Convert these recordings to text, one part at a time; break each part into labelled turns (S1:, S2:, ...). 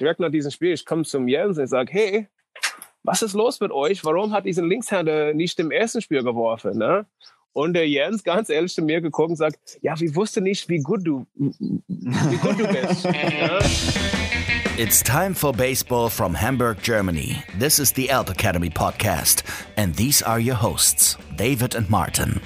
S1: direkt nach diesem Spiel, ich komme zum Jens und sage, hey, was ist los mit euch? Warum hat diesen Linkshänder nicht im ersten Spiel geworfen? Ne? Und der Jens ganz ehrlich zu mir geguckt und sagt, ja, wir wussten nicht, wie gut du, wie gut du bist. ja?
S2: It's time for baseball from Hamburg, Germany. This is the Elb Academy podcast, and these are your hosts, David and Martin.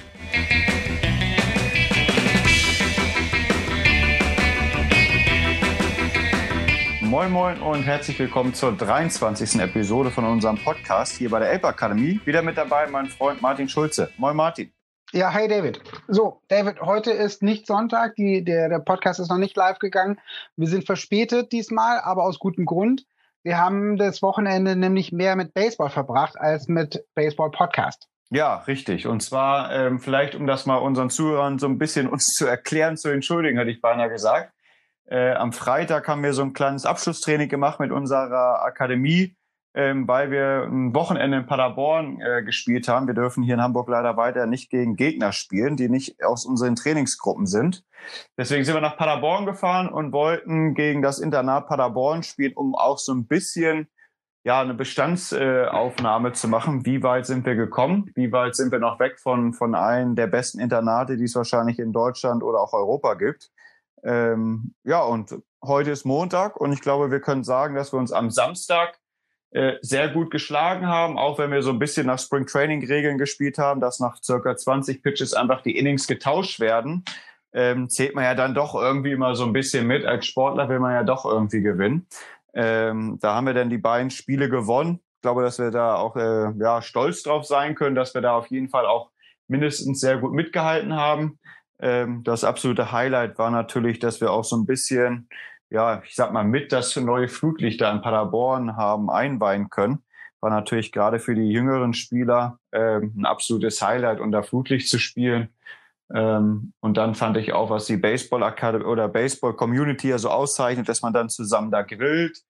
S3: Moin Moin und herzlich willkommen zur 23. Episode von unserem Podcast hier bei der Elb Akademie. Wieder mit dabei mein Freund Martin Schulze. Moin Martin.
S4: Ja, hi David. So, David, heute ist nicht Sonntag, die, der, der Podcast ist noch nicht live gegangen. Wir sind verspätet diesmal, aber aus gutem Grund. Wir haben das Wochenende nämlich mehr mit Baseball verbracht als mit Baseball-Podcast.
S3: Ja, richtig. Und zwar ähm, vielleicht, um das mal unseren Zuhörern so ein bisschen uns zu erklären, zu entschuldigen, hätte ich beinahe gesagt. Äh, am Freitag haben wir so ein kleines Abschlusstraining gemacht mit unserer Akademie, ähm, weil wir ein Wochenende in Paderborn äh, gespielt haben. Wir dürfen hier in Hamburg leider weiter nicht gegen Gegner spielen, die nicht aus unseren Trainingsgruppen sind. Deswegen sind wir nach Paderborn gefahren und wollten gegen das Internat Paderborn spielen, um auch so ein bisschen ja, eine Bestandsaufnahme äh, zu machen. Wie weit sind wir gekommen? Wie weit sind wir noch weg von, von einem der besten Internate, die es wahrscheinlich in Deutschland oder auch Europa gibt? Ähm, ja, und heute ist Montag und ich glaube, wir können sagen, dass wir uns am Samstag äh, sehr gut geschlagen haben, auch wenn wir so ein bisschen nach Spring Training Regeln gespielt haben, dass nach circa 20 Pitches einfach die Innings getauscht werden. Ähm, zählt man ja dann doch irgendwie immer so ein bisschen mit. Als Sportler will man ja doch irgendwie gewinnen. Ähm, da haben wir dann die beiden Spiele gewonnen. Ich glaube, dass wir da auch äh, ja, stolz drauf sein können, dass wir da auf jeden Fall auch mindestens sehr gut mitgehalten haben. Ähm, das absolute Highlight war natürlich, dass wir auch so ein bisschen, ja, ich sag mal, mit das neue Flutlicht da in Paderborn haben einweihen können. War natürlich gerade für die jüngeren Spieler ähm, ein absolutes Highlight, unter Flutlicht zu spielen. Ähm, und dann fand ich auch, was die Baseball Academy oder Baseball Community ja so auszeichnet, dass man dann zusammen da grillt.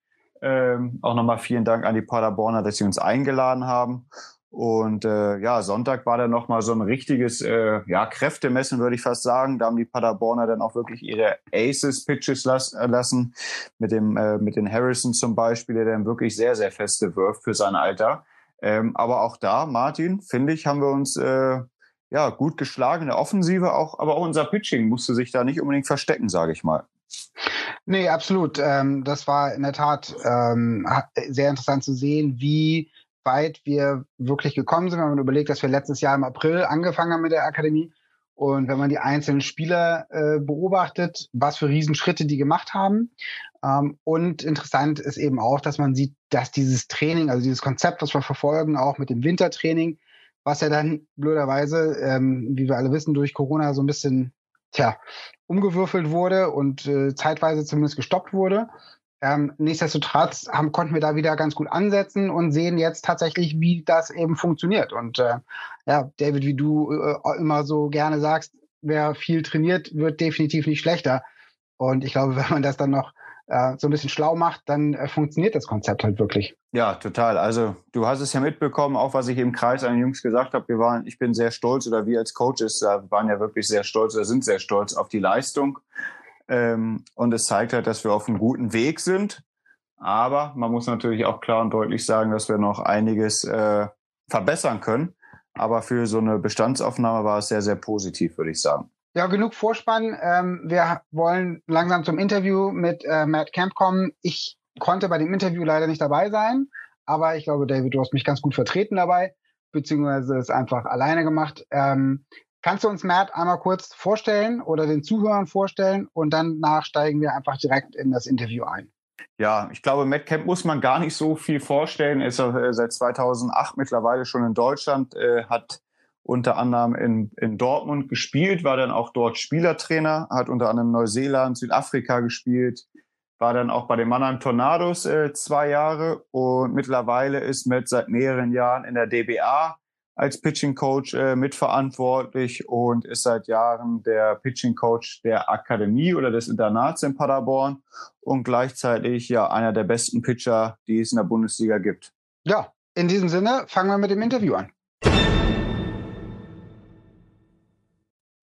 S3: Ähm, auch nochmal vielen Dank an die Paderborner, dass sie uns eingeladen haben. Und äh, ja, Sonntag war dann nochmal so ein richtiges äh, ja, Kräftemessen, würde ich fast sagen. Da haben die Paderborner dann auch wirklich ihre Aces-Pitches äh, lassen. Mit, dem, äh, mit den Harrison zum Beispiel, der dann wirklich sehr, sehr feste wirft für sein Alter. Ähm, aber auch da, Martin, finde ich, haben wir uns äh, ja gut geschlagen in der Offensive. Auch, aber auch unser Pitching musste sich da nicht unbedingt verstecken, sage ich mal.
S4: Nee, absolut. Ähm, das war in der Tat ähm, sehr interessant zu sehen, wie weit wir wirklich gekommen sind, wenn man überlegt, dass wir letztes Jahr im April angefangen haben mit der Akademie. Und wenn man die einzelnen Spieler äh, beobachtet, was für Riesenschritte die gemacht haben. Ähm, und interessant ist eben auch, dass man sieht, dass dieses Training, also dieses Konzept, was wir verfolgen, auch mit dem Wintertraining, was ja dann blöderweise, ähm, wie wir alle wissen, durch Corona so ein bisschen tja, umgewürfelt wurde und äh, zeitweise zumindest gestoppt wurde. Ähm, nichtsdestotrotz haben, konnten wir da wieder ganz gut ansetzen und sehen jetzt tatsächlich, wie das eben funktioniert. Und äh, ja, David, wie du äh, immer so gerne sagst, wer viel trainiert, wird definitiv nicht schlechter. Und ich glaube, wenn man das dann noch äh, so ein bisschen schlau macht, dann äh, funktioniert das Konzept halt wirklich.
S3: Ja, total. Also du hast es ja mitbekommen, auch was ich im Kreis an den Jungs gesagt habe. Wir waren, ich bin sehr stolz oder wir als Coaches äh, waren ja wirklich sehr stolz oder sind sehr stolz auf die Leistung ähm, und es zeigt halt, dass wir auf einem guten Weg sind. Aber man muss natürlich auch klar und deutlich sagen, dass wir noch einiges äh, verbessern können. Aber für so eine Bestandsaufnahme war es sehr, sehr positiv, würde ich sagen.
S4: Ja, genug Vorspann. Ähm, wir wollen langsam zum Interview mit äh, Matt Camp kommen. Ich konnte bei dem Interview leider nicht dabei sein, aber ich glaube, David, du hast mich ganz gut vertreten dabei, beziehungsweise es einfach alleine gemacht. Ähm, Kannst du uns Matt einmal kurz vorstellen oder den Zuhörern vorstellen und dann nachsteigen wir einfach direkt in das Interview ein?
S3: Ja, ich glaube, Matt Camp muss man gar nicht so viel vorstellen. Er ist äh, seit 2008 mittlerweile schon in Deutschland, äh, hat unter anderem in, in Dortmund gespielt, war dann auch dort Spielertrainer, hat unter anderem Neuseeland, Südafrika gespielt, war dann auch bei den Mannheim Tornados äh, zwei Jahre und mittlerweile ist Matt seit mehreren Jahren in der DBA als Pitching Coach äh, mitverantwortlich und ist seit Jahren der Pitching Coach der Akademie oder des Internats in Paderborn und gleichzeitig ja einer der besten Pitcher, die es in der Bundesliga gibt.
S4: Ja, in diesem Sinne fangen wir mit dem Interview an.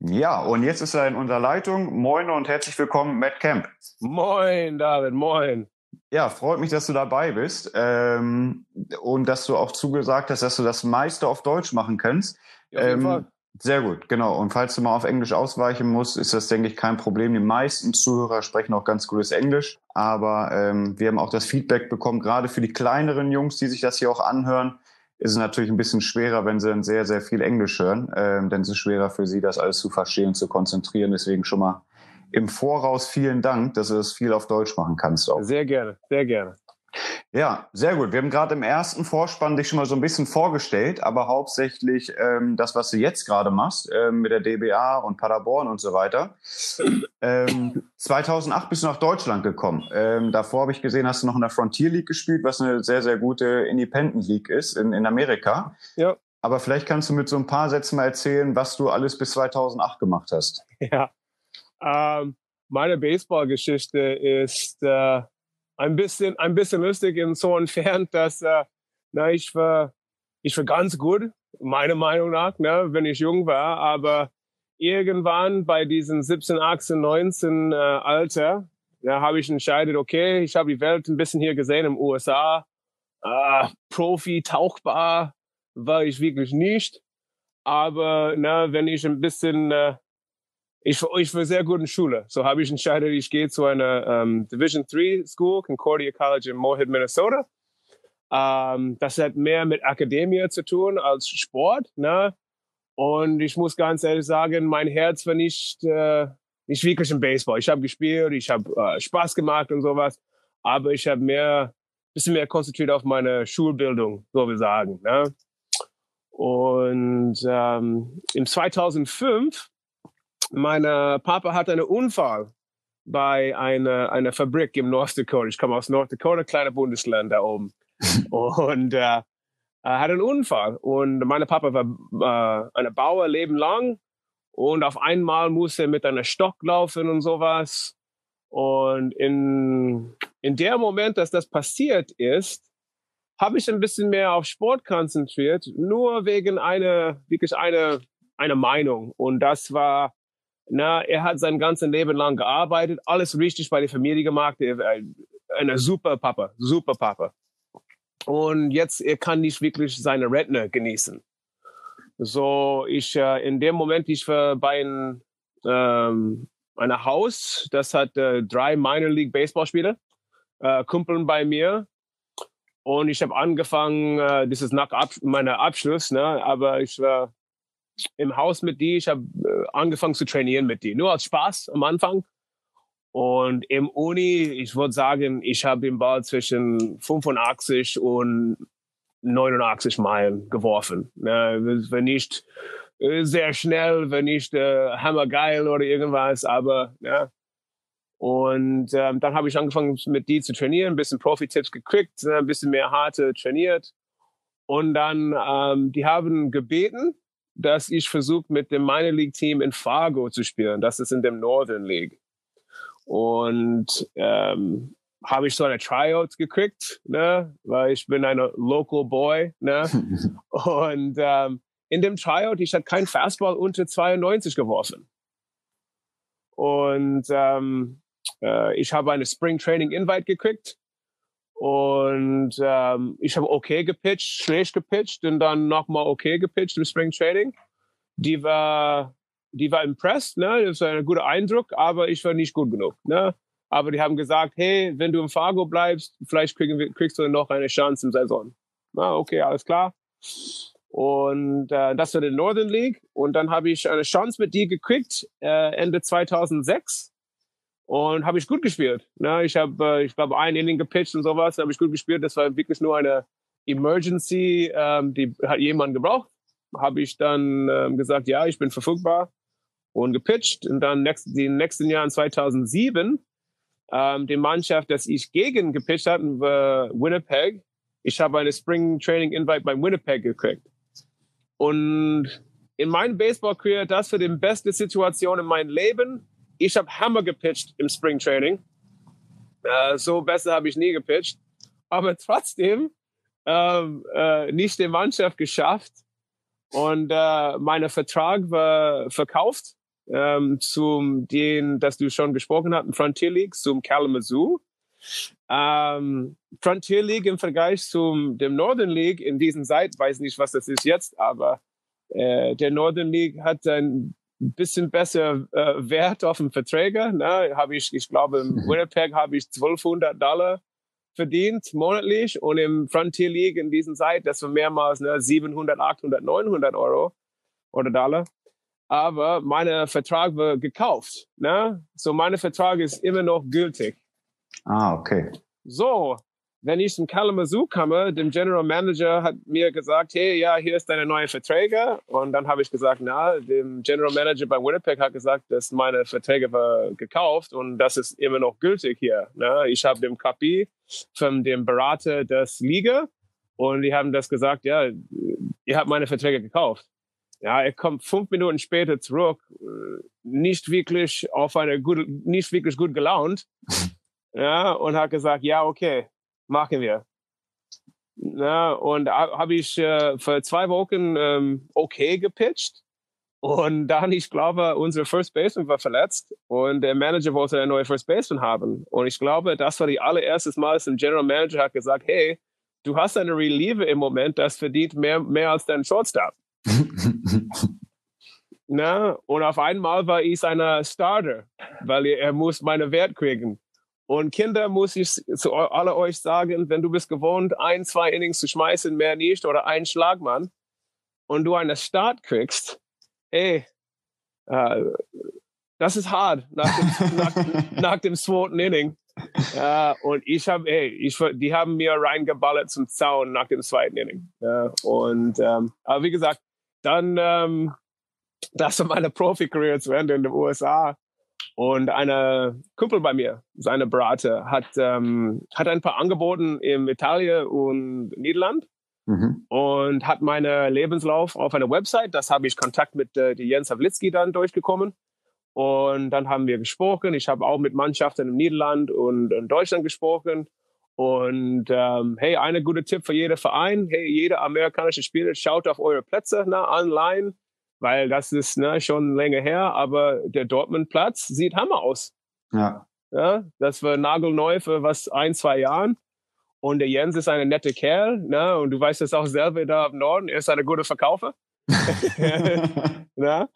S3: Ja, und jetzt ist er in unserer Leitung. Moin und herzlich willkommen, Matt Camp.
S1: Moin, David, moin.
S3: Ja, freut mich, dass du dabei bist ähm, und dass du auch zugesagt hast, dass du das meiste auf Deutsch machen kannst. Ja, auf jeden ähm, Fall. Sehr gut, genau. Und falls du mal auf Englisch ausweichen musst, ist das, denke ich, kein Problem. Die meisten Zuhörer sprechen auch ganz gutes Englisch. Aber ähm, wir haben auch das Feedback bekommen, gerade für die kleineren Jungs, die sich das hier auch anhören, ist es natürlich ein bisschen schwerer, wenn sie dann sehr, sehr viel Englisch hören. Ähm, denn es ist schwerer für sie, das alles zu verstehen und zu konzentrieren. Deswegen schon mal im Voraus vielen Dank, dass du das viel auf Deutsch machen kannst. Auch.
S1: Sehr gerne, sehr gerne.
S3: Ja, sehr gut. Wir haben gerade im ersten Vorspann dich schon mal so ein bisschen vorgestellt, aber hauptsächlich ähm, das, was du jetzt gerade machst ähm, mit der DBA und Paderborn und so weiter. Ähm, 2008 bist du nach Deutschland gekommen. Ähm, davor habe ich gesehen, hast du noch in der Frontier League gespielt, was eine sehr, sehr gute Independent League ist in, in Amerika.
S1: Ja.
S3: Aber vielleicht kannst du mit so ein paar Sätzen mal erzählen, was du alles bis 2008 gemacht hast.
S1: Ja. Ähm, meine Baseballgeschichte ist äh, ein bisschen, ein bisschen lustig in so entfernt, dass äh, na, ich war, ich war ganz gut, meiner Meinung nach, ne, wenn ich jung war, aber irgendwann bei diesen 17, 18, 19 äh, Alter, da habe ich entscheidet, okay, ich habe die Welt ein bisschen hier gesehen im USA, äh, Profi, tauchbar war ich wirklich nicht, aber na, wenn ich ein bisschen äh, ich, ich war sehr gut in Schule. So habe ich entscheidet, ich gehe zu einer um, Division 3 School, Concordia College in Moorhead, Minnesota. Um, das hat mehr mit Akademie zu tun als Sport. Ne? Und ich muss ganz ehrlich sagen, mein Herz war nicht, äh, nicht wirklich im Baseball. Ich habe gespielt, ich habe äh, Spaß gemacht und sowas, aber ich habe mehr, bisschen mehr konzentriert auf meine Schulbildung, so wir sagen. Ne? Und ähm, im 2005 mein Papa hatte einen Unfall bei einer, einer Fabrik im North Dakota. Ich komme aus North Dakota, kleiner Bundesland da oben. und äh, er hatte einen Unfall. Und mein Papa war äh, ein Bauer Leben lang. Und auf einmal musste er mit einem Stock laufen und sowas. Und in, in der Moment, dass das passiert ist, habe ich ein bisschen mehr auf Sport konzentriert, nur wegen einer, wirklich einer, einer Meinung. Und das war, na, er hat sein ganzes Leben lang gearbeitet, alles richtig bei der Familie gemacht. Er ein super Papa, super Papa. Und jetzt, er kann nicht wirklich seine Rentner genießen. So, ich, äh, in dem Moment, ich war bei ein, ähm, einem Haus, das hat äh, drei Minor League Baseballspieler, äh, Kumpeln bei mir. Und ich habe angefangen, äh, das ist nach Ab meiner Abschluss, ne, aber ich war im Haus mit die. Ich habe äh, angefangen zu trainieren mit die. Nur als Spaß am Anfang. Und im Uni, ich würde sagen, ich habe den Ball zwischen 85 und 89 Meilen geworfen. Ne, wenn nicht äh, sehr schnell, wenn nicht äh, hammergeil oder irgendwas, aber ja. Und ähm, dann habe ich angefangen mit die zu trainieren, ein bisschen Profi-Tipps gekriegt, ne, ein bisschen mehr harte trainiert. Und dann, ähm, die haben gebeten, dass ich versuche, mit dem Minor League Team in Fargo zu spielen. Das ist in dem Northern League. Und ähm, habe ich so eine Tryout gekriegt, ne? weil ich bin ein Local Boy. Ne? Und ähm, in dem Tryout, ich hatte kein Fastball unter 92 geworfen. Und ähm, äh, ich habe eine Spring Training Invite gekriegt und ähm, ich habe okay gepitcht, schlecht gepitcht und dann nochmal okay gepitcht im Spring Training. Die war, die war impressed, ne? Das war ein guter Eindruck, aber ich war nicht gut genug, ne? Aber die haben gesagt, hey, wenn du im Fargo bleibst, vielleicht kriegen kriegst du noch eine Chance im Saison. Na, okay, alles klar. Und äh, das war die Northern League. Und dann habe ich eine Chance mit dir gekriegt, äh, Ende 2006 und habe ich gut gespielt. Ne? Ich habe, äh, ich glaube, ein Inning gepitcht und sowas, habe ich gut gespielt. Das war wirklich nur eine Emergency, ähm, die hat jemand gebraucht. Habe ich dann ähm, gesagt, ja, ich bin verfügbar und gepitcht. Und dann next, den nächsten Jahr in 2007, ähm, die Mannschaft, das ich gegen gepitcht hatte, war Winnipeg. Ich habe eine Spring Training Invite bei Winnipeg gekriegt. Und in meinem Baseball-Career, das für die beste Situation in meinem Leben, ich habe Hammer gepitcht im Spring Training. Äh, so besser habe ich nie gepitcht. Aber trotzdem ähm, äh, nicht die Mannschaft geschafft. Und äh, mein Vertrag war verkauft ähm, zum den, das du schon gesprochen hast, Frontier League, zum Kalamazoo. Ähm, Frontier League im Vergleich zum dem Northern League in diesen Zeit, weiß nicht, was das ist jetzt, aber äh, der Northern League hat ein bisschen besser äh, Wert auf den Verträge. Ne? Habe ich, ich glaube, im mhm. Winnipeg habe ich 1200 Dollar verdient monatlich und im Frontier League in diesen Zeit, das war mehrmals ne, 700, 800, 900 Euro oder Dollar. Aber mein Vertrag war gekauft. Ne? So mein Vertrag ist immer noch gültig.
S3: Ah, okay.
S1: So, wenn ich zum Kalamazoo komme, dem General Manager hat mir gesagt, hey, ja, hier ist deine neue Verträge. Und dann habe ich gesagt, na, dem General Manager bei Winnipeg hat gesagt, dass meine Verträge war gekauft und das ist immer noch gültig hier. Ne? Ich habe dem KP von dem Berater das Liga und die haben das gesagt, ja, ihr habt meine Verträge gekauft. Ja, er kommt fünf Minuten später zurück, nicht wirklich auf eine gute, nicht wirklich gut gelaunt. Ja, und hat gesagt, ja, okay, machen wir. Ja, und habe ich äh, für zwei Wochen ähm, okay gepitcht. Und dann, ich glaube, unsere First Baseman war verletzt und der Manager wollte eine neue First Baseman haben. Und ich glaube, das war die allererste Mal, dass der General Manager hat gesagt, hey, du hast eine Reliever im Moment, das verdient mehr, mehr als dein Shortstop. Na, und auf einmal war ich seiner Starter, weil er, er muss meine Wert kriegen. Und Kinder, muss ich zu alle euch sagen, wenn du bist gewohnt, ein, zwei Innings zu schmeißen, mehr nicht, oder einen Schlagmann, und du einen Start kriegst, ey, äh, das ist hart nach dem, nach, nach dem zweiten Inning. Ja, und ich habe, ey, ich, die haben mir reingeballert zum Zaun nach dem zweiten Inning. Ja, und ähm, aber wie gesagt, dann ähm, das war meine Profi-Karriere zu Ende in den USA. Und eine Kumpel bei mir, seine Berater, hat, ähm, hat ein paar angeboten in Italien und Niederland mhm. und hat meinen Lebenslauf auf einer Website. Das habe ich Kontakt mit äh, Jens Havlitzki dann durchgekommen. Und dann haben wir gesprochen. Ich habe auch mit Mannschaften im Niederland und in Deutschland gesprochen. Und ähm, hey, eine gute Tipp für jeden Verein. Hey, jeder amerikanische Spieler, schaut auf eure Plätze na, online weil das ist ne, schon länger her, aber der Dortmund-Platz sieht Hammer aus.
S3: Ja.
S1: ja. Das war nagelneu für was ein, zwei Jahren. Und der Jens ist ein netter Kerl, ne? Und du weißt es auch selber da im Norden, er ist ein guter Verkäufer. äh,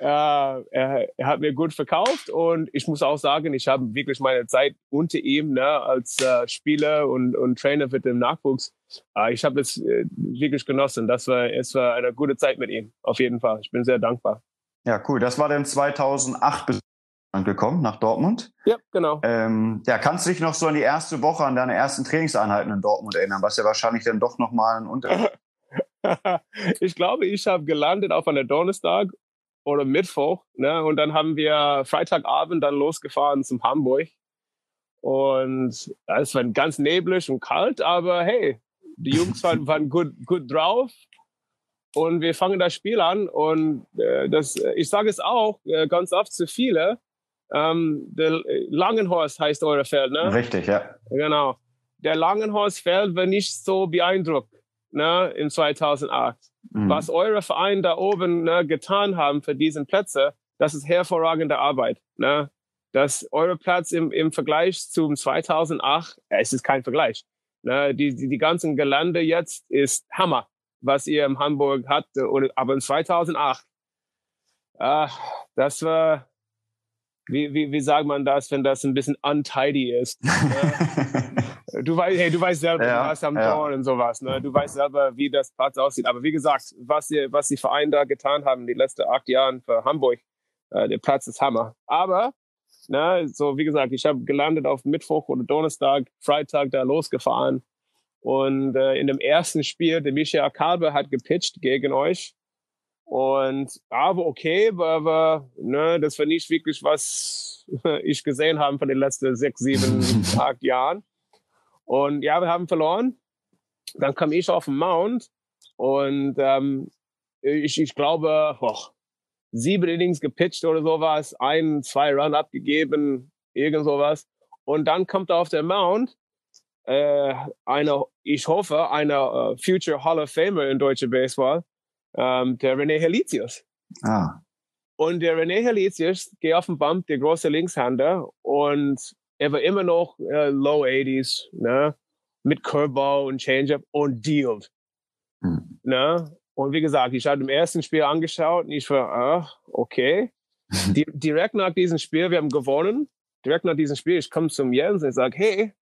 S1: er, er, hat mir gut verkauft und ich muss auch sagen, ich habe wirklich meine Zeit unter ihm ne, als äh, Spieler und, und Trainer für den Nachwuchs. Äh, ich habe es äh, wirklich genossen. Das war, es war eine gute Zeit mit ihm, auf jeden Fall. Ich bin sehr dankbar.
S3: Ja, cool. Das war dann 2008 bis gekommen nach Dortmund.
S1: Ja, genau.
S3: Ähm, ja, kannst du dich noch so an die erste Woche, an deine ersten Trainingseinheiten in Dortmund erinnern, was ja wahrscheinlich dann doch nochmal ein Unterschied
S1: ich glaube, ich habe gelandet auf einer Donnerstag oder Mittwoch. Ne? Und dann haben wir Freitagabend dann losgefahren zum Hamburg. Und es war ganz neblig und kalt, aber hey, die Jungs waren, waren gut, gut drauf. Und wir fangen das Spiel an. Und äh, das, ich sage es auch äh, ganz oft zu viele. Ähm, der Langenhorst heißt eure Feld, ne?
S3: Richtig, ja.
S1: Genau. Der Langenhorst-Feld war nicht so beeindruckt ne, in 2008. Mhm. Was eure Vereine da oben ne, getan haben für diesen Plätze, das ist hervorragende Arbeit. Ne? Dass eure Platz im, im Vergleich zum 2008, ja, es ist kein Vergleich. Ne? Die, die, die ganzen Gelände jetzt ist Hammer, was ihr in Hamburg habt. aber in 2008, ah, das war, wie, wie, wie sagt man das, wenn das ein bisschen untidy ist? Ne? du weißt, hey, du weißt selber, ja, du am ja. Tor und sowas, ne? Du weißt selber, wie das Platz aussieht. Aber wie gesagt, was sie, was die Vereine da getan haben, die letzten acht Jahre für Hamburg, äh, der Platz ist Hammer. Aber, ne, so wie gesagt, ich habe gelandet auf Mittwoch oder Donnerstag, Freitag da losgefahren. Und äh, in dem ersten Spiel, der Michael Kalbe hat gepitcht gegen euch. Und aber okay, aber ne, das war nicht wirklich, was ich gesehen habe von den letzten sechs, sieben, acht Jahren. Und ja, wir haben verloren. Dann kam ich auf den Mount und ähm, ich, ich glaube, boah, sieben Innings gepitcht oder sowas, ein, zwei Run abgegeben, irgend sowas. Und dann kommt auf der Mount äh, eine, ich hoffe, eine uh, Future Hall of Famer in deutscher Baseball, ähm, der René Helitius.
S3: Ah.
S1: Und der René Helitius geht auf den Bump, der große Linkshänder, und er war immer noch äh, Low 80s, ne? mit Curveball und Changeup und dealt. Hm. Ne? Und wie gesagt, ich habe im ersten Spiel angeschaut und ich war, ah, okay. Di direkt nach diesem Spiel, wir haben gewonnen. Direkt nach diesem Spiel, ich komme zum Jens und sage, hey,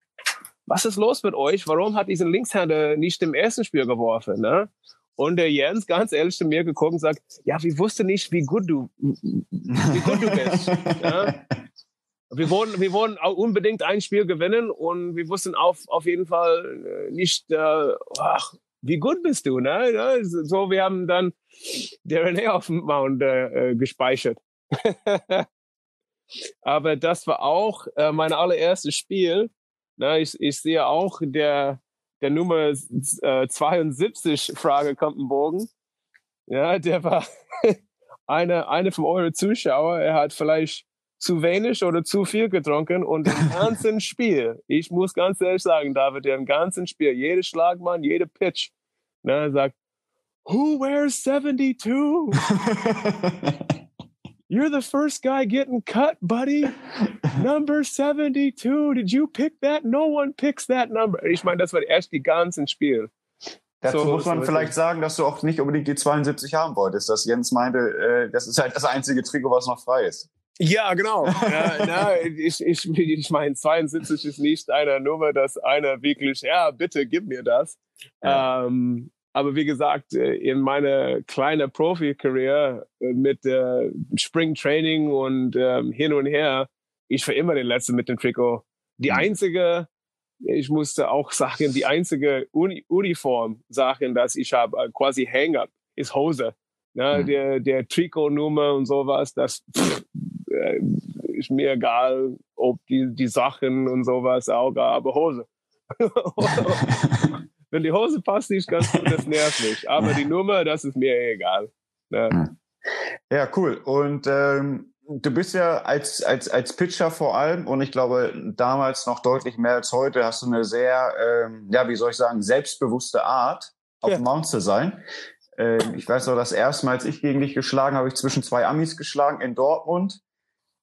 S1: was ist los mit euch? Warum hat diesen Linkshänder nicht im ersten Spiel geworfen? Ne? Und der Jens ganz ehrlich zu mir geguckt und sagt, ja, wir wussten nicht, wie gut du, wie gut du bist. ja? Wir wollen, wir wollen unbedingt ein Spiel gewinnen und wir wussten auf, auf jeden Fall äh, nicht, äh, ach, wie gut bist du, ne? So, wir haben dann der René auf dem Mount äh, gespeichert. Aber das war auch äh, mein allererstes Spiel. Na, ich, ich sehe auch der, der Nummer äh, 72 Frage kommt ein Bogen. Ja, der war eine, eine von euren Zuschauer. Er hat vielleicht zu wenig oder zu viel getrunken und im ganzen Spiel, ich muss ganz ehrlich sagen, David, im ganzen Spiel, jeder Schlagmann, jeder Pitch, ne, sagt, Who wears 72? You're the first guy getting cut, buddy. Number 72. Did you pick that? No one picks that number. Ich meine, das war erst die ganzen Spiel.
S3: Dazu so, muss man so vielleicht sagen, dass du auch nicht unbedingt die 72 haben wolltest. Dass Jens meinte, äh, das ist halt das einzige Trikot, was noch frei ist.
S1: Ja, genau. Ja, na, ich, ich, ich meine, 72 ist nicht eine Nummer, dass einer wirklich, ja, bitte gib mir das. Ja. Ähm, aber wie gesagt, äh, in meiner kleinen Profi-Karriere äh, mit äh, Springtraining und ähm, hin und her, ich war immer den Letzten mit dem Trikot. Die mhm. einzige, ich musste auch sagen, die einzige Uni Uniform sagen, dass ich habe äh, quasi Hang-up, ist Hose. Ne? Mhm. Der, der Trikotnummer und sowas, das pff, äh, ist mir egal, ob die, die Sachen und sowas auch, aber Hose. Wenn die Hose passt nicht ganz gut, das nervt mich. Aber die Nummer, das ist mir egal.
S3: Hm. Ja, cool. Und ähm, du bist ja als, als, als Pitcher vor allem und ich glaube damals noch deutlich mehr als heute hast du eine sehr, ähm, ja, wie soll ich sagen, selbstbewusste Art, auf ja. dem Mount zu sein. Ähm, ich weiß noch, das erste Mal, als ich gegen dich geschlagen habe, ich zwischen zwei Amis geschlagen in Dortmund.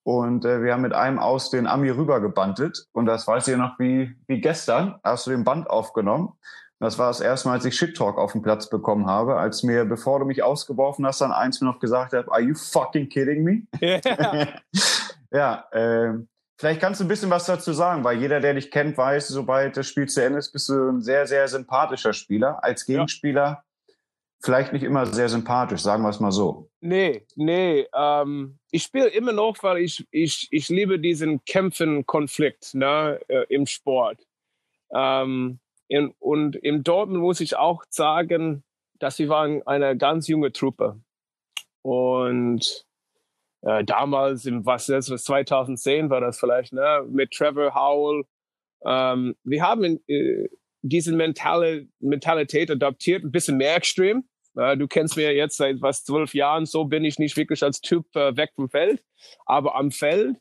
S3: Und äh, wir haben mit einem aus den Ami rübergebantet. Und das weiß ich noch wie, wie gestern. Hast du den Band aufgenommen. Das war das erste Mal, als ich Shit Talk auf dem Platz bekommen habe, als mir, bevor du mich ausgeworfen hast, dann eins mir noch gesagt hat, are you fucking kidding me? Yeah. ja, äh, vielleicht kannst du ein bisschen was dazu sagen, weil jeder, der dich kennt, weiß, sobald das Spiel zu Ende ist, bist du ein sehr, sehr sympathischer Spieler. Als Gegenspieler ja. Vielleicht nicht immer sehr sympathisch, sagen wir es mal so.
S1: Nee, nee, ähm, ich spiele immer noch, weil ich, ich, ich liebe diesen Kämpfen-Konflikt ne, äh, im Sport. Ähm, in, und im Dortmund muss ich auch sagen, dass wir waren eine ganz junge Truppe. Und äh, damals, im, was das 2010 war das vielleicht, ne, mit Trevor Howell. Ähm, wir haben äh, diese mentale Mentalität adaptiert, ein bisschen mehr extrem. Äh, du kennst mir jetzt seit was zwölf Jahren, so bin ich nicht wirklich als Typ äh, weg vom Feld. Aber am Feld,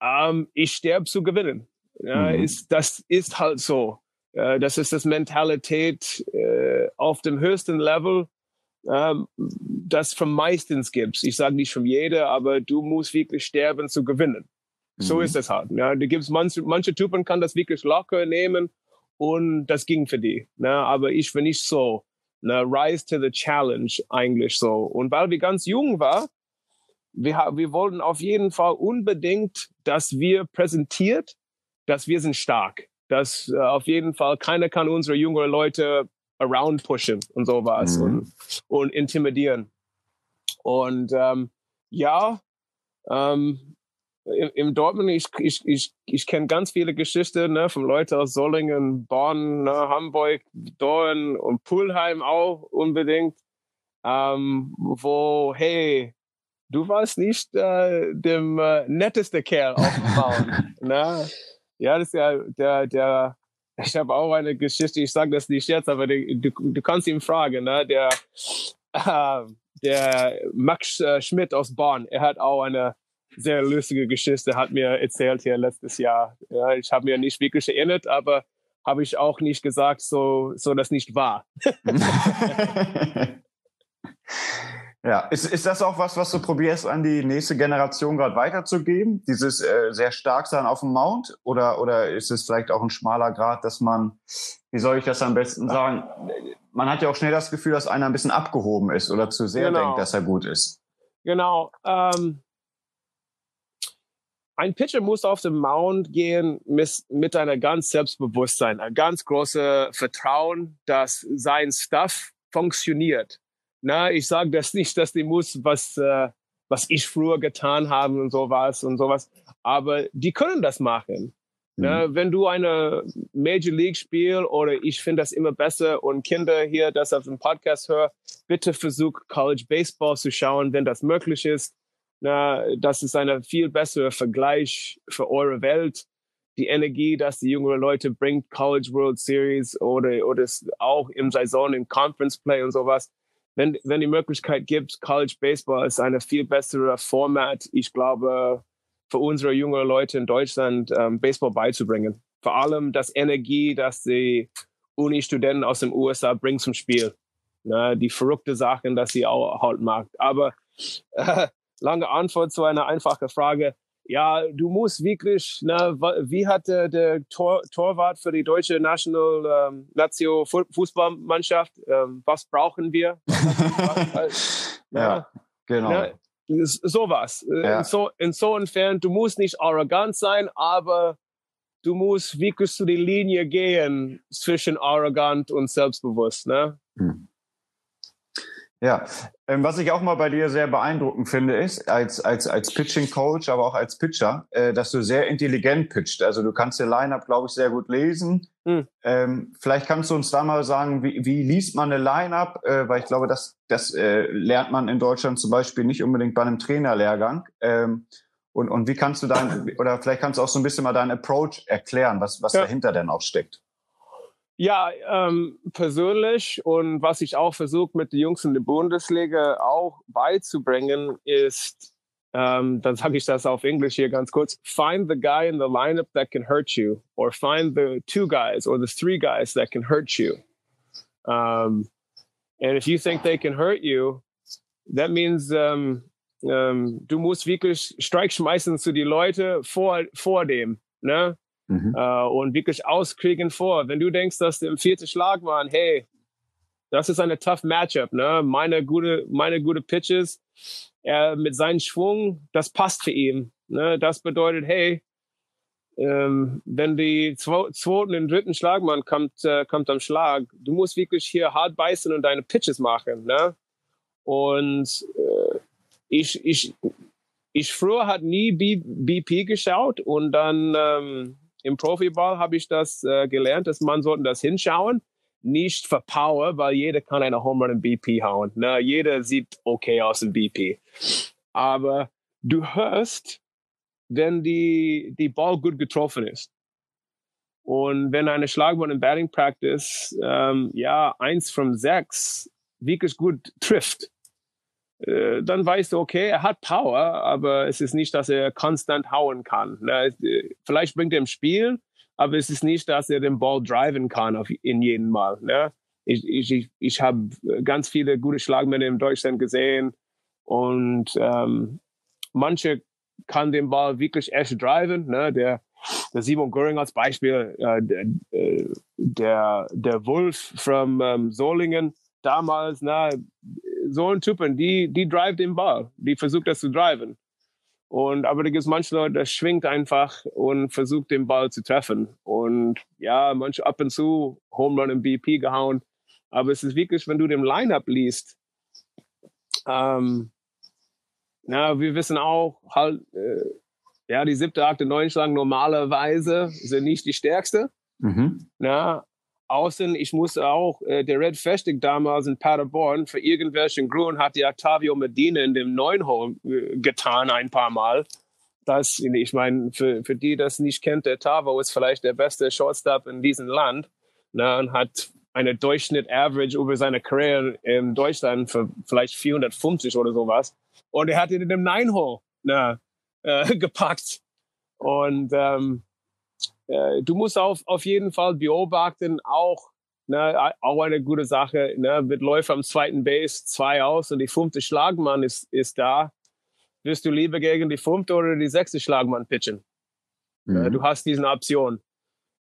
S1: ähm, ich sterbe zu gewinnen. Ja, mhm. ist, das ist halt so. Äh, das ist das Mentalität äh, auf dem höchsten Level, äh, das vom meistens gibt. Ich sage nicht von jeder, aber du musst wirklich sterben zu gewinnen. So mhm. ist es halt. Ja. Du gibst manche, manche Typen kann das wirklich locker nehmen und das ging für die. Ne? Aber ich bin nicht so. Ne? Rise to the challenge eigentlich so. Und weil wir ganz jung waren, wir, wir wollten auf jeden Fall unbedingt, dass wir präsentiert, dass wir sind stark dass äh, auf jeden Fall keiner kann unsere jüngeren Leute around pushen und sowas mhm. und, und intimidieren. Und ähm, ja, ähm, im, Dortmund, ich, ich, ich, ich kenne ganz viele Geschichten ne, von Leuten aus Solingen, Bonn, ne, Hamburg, Dorn und Pulheim auch unbedingt, ähm, wo, hey, du warst nicht äh, dem äh, netteste Kerl auf dem Baum. ne? Ja, das ist ja der, der, ich habe auch eine Geschichte, ich sage das nicht jetzt, aber die, du, du kannst ihn fragen, ne? Der, äh, der Max äh, Schmidt aus Bonn, er hat auch eine sehr lustige Geschichte, hat mir erzählt hier letztes Jahr. Ja, ich habe mir nicht wirklich erinnert, aber habe ich auch nicht gesagt, so, so das nicht wahr.
S3: Ja, ist, ist das auch was, was du probierst, an die nächste Generation gerade weiterzugeben? Dieses äh, sehr stark sein auf dem Mount? Oder, oder ist es vielleicht auch ein schmaler Grad, dass man, wie soll ich das am besten sagen? Man hat ja auch schnell das Gefühl, dass einer ein bisschen abgehoben ist oder zu sehr genau. denkt, dass er gut ist.
S1: Genau. Ähm, ein Pitcher muss auf den Mount gehen mit, mit einer ganz Selbstbewusstsein, ein ganz großes Vertrauen, dass sein Stuff funktioniert na, ich sage das nicht, dass die muss, was, äh, was ich früher getan habe und sowas und sowas. Aber die können das machen. Mhm. Na, wenn du eine Major League Spiel oder ich finde das immer besser und Kinder hier das auf dem Podcast hören, bitte versuch College Baseball zu schauen, wenn das möglich ist. Na, das ist ein viel besserer Vergleich für eure Welt. Die Energie, dass die jüngeren Leute bringt, College World Series oder, oder auch im Saison in Conference Play und sowas wenn, wenn die Möglichkeit gibt, College Baseball ist eine viel bessere Format, ich glaube, für unsere jungen Leute in Deutschland ähm, Baseball beizubringen. Vor allem das Energie, das die Uni-Studenten aus den USA bringen zum Spiel. Ne, die verrückte Sachen, dass sie auch halt mag. Aber äh, lange Antwort zu einer einfachen Frage ja, du musst wirklich, na, wie hat der, der Tor, Torwart für die deutsche National ähm, Nazio Fußballmannschaft, ähm, was brauchen wir?
S3: ja, genau. Na,
S1: sowas. Äh, ja. So, insofern, du musst nicht arrogant sein, aber du musst wirklich zu die Linie gehen zwischen arrogant und selbstbewusst. Ne? Hm.
S3: Ja, ähm, was ich auch mal bei dir sehr beeindruckend finde, ist, als, als, als Pitching-Coach, aber auch als Pitcher, äh, dass du sehr intelligent pitcht. Also du kannst den Line-Up, glaube ich, sehr gut lesen. Hm. Ähm, vielleicht kannst du uns da mal sagen, wie, wie liest man eine Line-Up? Äh, weil ich glaube, das, das äh, lernt man in Deutschland zum Beispiel nicht unbedingt bei einem Trainerlehrgang. Ähm, und, und wie kannst du dann, oder vielleicht kannst du auch so ein bisschen mal deinen Approach erklären, was, was ja. dahinter denn auch steckt.
S1: Ja, ähm, persönlich und was ich auch versuche mit den Jungs in der Bundesliga auch beizubringen, ist, ähm, dann sage ich das auf Englisch hier ganz kurz, find the guy in the lineup that can hurt you or find the two guys or the three guys that can hurt you. Um, and if you think they can hurt you, that means um, du musst wirklich Streik schmeißen zu die Leute vor, vor dem. Ne? Mhm. äh, und wirklich auskriegen vor. Wenn du denkst, dass im vierten Schlag waren, hey, das ist eine tough Matchup, ne? Meine gute, meine gute Pitches, er mit seinem Schwung, das passt für ihn. Ne? Das bedeutet, hey, ähm, wenn die zweiten und dritten Schlagmann kommt, äh, kommt am Schlag, du musst wirklich hier hart beißen und deine Pitches machen, ne? Und äh, ich, ich, ich früher hat nie B BP geschaut und dann ähm, im Profiball habe ich das äh, gelernt, dass man sollten das hinschauen, nicht für Power, weil jeder kann eine Home Run im BP hauen. Ne? Jeder sieht okay aus im BP. Aber du hörst, wenn die, die Ball gut getroffen ist. Und wenn eine Schlagmann im Batting Practice ähm, ja eins von sechs wirklich gut trifft, äh, dann weißt du, okay, er hat Power, aber es ist nicht, dass er konstant hauen kann. Ne? Vielleicht bringt er im Spiel, aber es ist nicht, dass er den Ball driven kann auf, in jedem Mal. Ne? Ich, ich, ich habe ganz viele gute Schlagmänner in Deutschland gesehen und ähm, manche kann den Ball wirklich echt driven. Ne? Der, der Simon Göring als Beispiel, äh, der, äh, der, der Wolf von ähm, Solingen damals, na, so ein Typen, die, die drive den Ball, die versucht das zu driven. Und, aber da gibt es manche Leute, der schwingt einfach und versucht den Ball zu treffen. Und ja, manche ab und zu Home Run im BP gehauen. Aber es ist wirklich, wenn du den Lineup liest, ähm, na, wir wissen auch, halt, äh, ja, die siebte, achte, neunte Schlag normalerweise sind nicht die stärkste. Mhm. Na, außen, ich muss auch, äh, der Red Festig damals in Paderborn, für irgendwelchen Grund hat die Octavio Medina in dem neuen Hole äh, getan ein paar Mal. Das, ich meine, für, für die, das nicht kennt, der Tavo ist vielleicht der beste Shortstop in diesem Land ne, und hat eine Durchschnitt-Average über seine Karriere in Deutschland für vielleicht 450 oder sowas. Und er hat ihn in dem Nine-Hole ne, äh, gepackt. Und ähm, äh, du musst auf, auf jeden Fall beobachten, auch ne, auch eine gute Sache. Ne, mit Läufer am zweiten Base, zwei aus und die fünfte Schlagmann ist, ist da. Wirst du lieber gegen die fünfte oder die sechste Schlagmann pitchen? Mhm. Du hast diese Option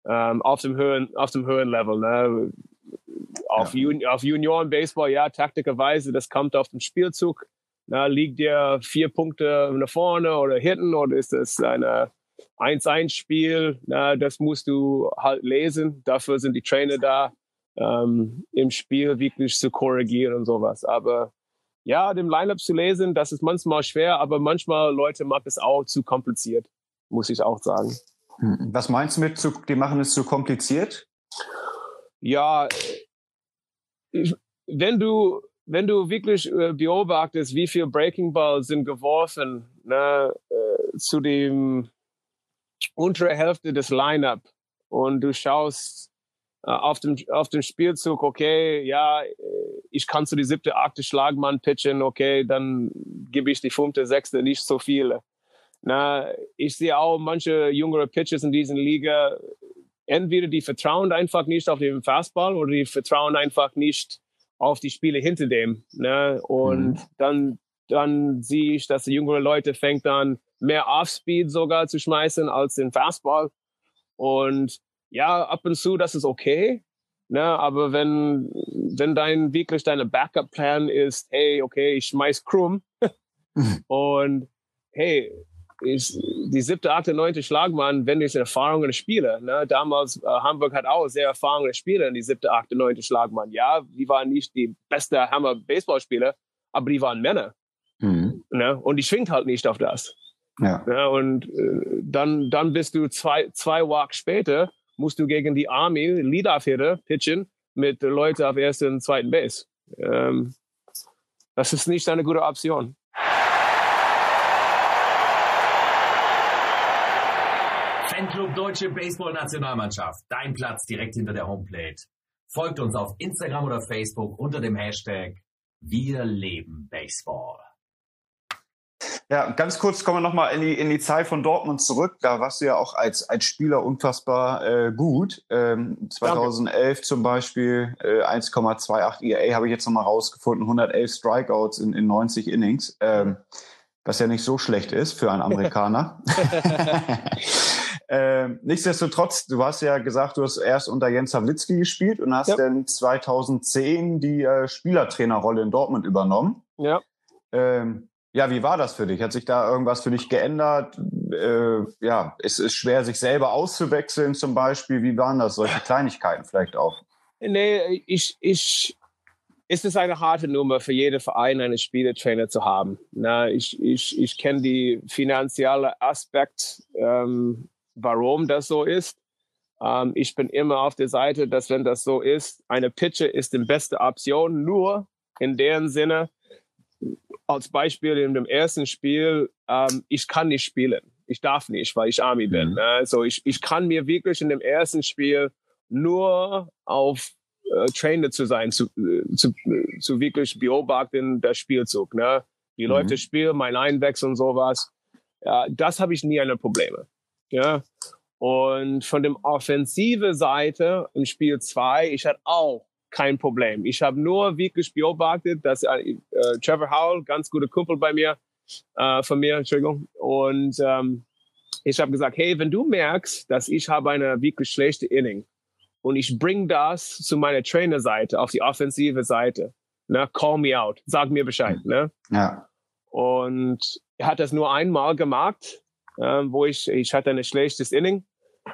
S1: ähm, auf dem höheren, auf dem höheren Level. Ne? Auf, ja. Jun auf Junioren-Baseball, ja, taktischerweise, das kommt auf den Spielzug. Na, liegt dir vier Punkte nach vorne oder hinten oder ist das eine 1-1-Spiel? Na, das musst du halt lesen. Dafür sind die Trainer da, ähm, im Spiel wirklich zu korrigieren und sowas. Aber ja, dem Lineup zu lesen, das ist manchmal schwer, aber manchmal Leute machen es auch zu kompliziert, muss ich auch sagen.
S3: Hm, was meinst du mit, zu, die machen es zu kompliziert?
S1: Ja, ich, wenn du wenn du wirklich äh, beobachtest, wie viel Breaking Balls sind geworfen ne, äh, zu dem untere Hälfte des Lineup und du schaust äh, auf dem auf dem Spielzug, okay, ja, äh, ich kann zu die siebte, achte Schlagmann pitchen, okay, dann gebe ich die fünfte, sechste, nicht so viele. Na, ich sehe auch manche jüngere Pitchers in diesen Liga, entweder die vertrauen einfach nicht auf den Fastball oder die vertrauen einfach nicht auf die Spiele hinter dem. Ne? Und mhm. dann, dann sehe ich, dass die jüngere Leute fängt dann mehr Off-Speed sogar zu schmeißen als den Fastball. Und ja, ab und zu, das ist okay. Ne? Aber wenn, wenn dein wirklich deine Backup-Plan ist, hey, okay, ich schmeiß krumm und hey, ist die siebte, achte, neunte Schlagmann, wenn ich erfahrene Spieler. Ne? Damals, äh, Hamburg hat auch sehr erfahrene Spieler in die siebte, achte, neunte Schlagmann. Ja, die waren nicht die beste Hammer-Baseballspieler, aber die waren Männer. Mhm. Ne? Und die schwingt halt nicht auf das. Ja. ja und äh, dann, dann bist du zwei, zwei Walks später, musst du gegen die Army Lead-Off-Hitter pitchen mit Leuten auf ersten und zweiten Base. Ähm, das ist nicht eine gute Option.
S2: Fanclub Deutsche Baseball-Nationalmannschaft. Dein Platz direkt hinter der Homeplate. Folgt uns auf Instagram oder Facebook unter dem Hashtag Wir leben Baseball.
S3: Ja, ganz kurz kommen wir nochmal in die, in die Zeit von Dortmund zurück. Da warst du ja auch als, als Spieler unfassbar äh, gut. Ähm, 2011 Danke. zum Beispiel äh, 1,28 ERA habe ich jetzt nochmal rausgefunden, 111 Strikeouts in, in 90 Innings, ähm, was ja nicht so schlecht ist für einen Amerikaner. Ähm, nichtsdestotrotz, du hast ja gesagt, du hast erst unter Jens Havlitzki gespielt und hast ja. dann 2010 die äh, Spielertrainerrolle in Dortmund übernommen.
S1: Ja.
S3: Ähm, ja, wie war das für dich? Hat sich da irgendwas für dich geändert? Äh, ja, es ist schwer, sich selber auszuwechseln zum Beispiel. Wie waren das? Solche Kleinigkeiten vielleicht auch?
S1: Nee, ich, ich, es ist eine harte Nummer für jeden Verein, einen Spielertrainer zu haben. Na, ich ich, ich kenne die finanzielle Aspekt ähm, warum das so ist. Ähm, ich bin immer auf der Seite, dass wenn das so ist, eine Pitcher ist die beste Option, nur in deren Sinne, als Beispiel in dem ersten Spiel, ähm, ich kann nicht spielen. Ich darf nicht, weil ich Army bin. Mhm. Also ich, ich kann mir wirklich in dem ersten Spiel nur auf äh, Trainer zu sein, zu, äh, zu, zu wirklich beobachten, der Spielzug. Ne? Die mhm. Leute spielen, mein Einwechsel und sowas. Ja, das habe ich nie eine Probleme. Ja. Und von dem offensive Seite im Spiel 2, ich hatte auch kein Problem. Ich habe nur wirklich beobachtet, dass äh, Trevor Howell, ganz guter Kumpel bei mir, äh, von mir, Entschuldigung, und ähm, ich habe gesagt, hey, wenn du merkst, dass ich habe eine wirklich schlechte Inning und ich bring das zu meiner Trainerseite auf die offensive Seite, ne, call me out, sag mir Bescheid, ne?
S3: Ja.
S1: Und er hat das nur einmal gemacht ähm, wo ich, ich hatte ein schlechtes Inning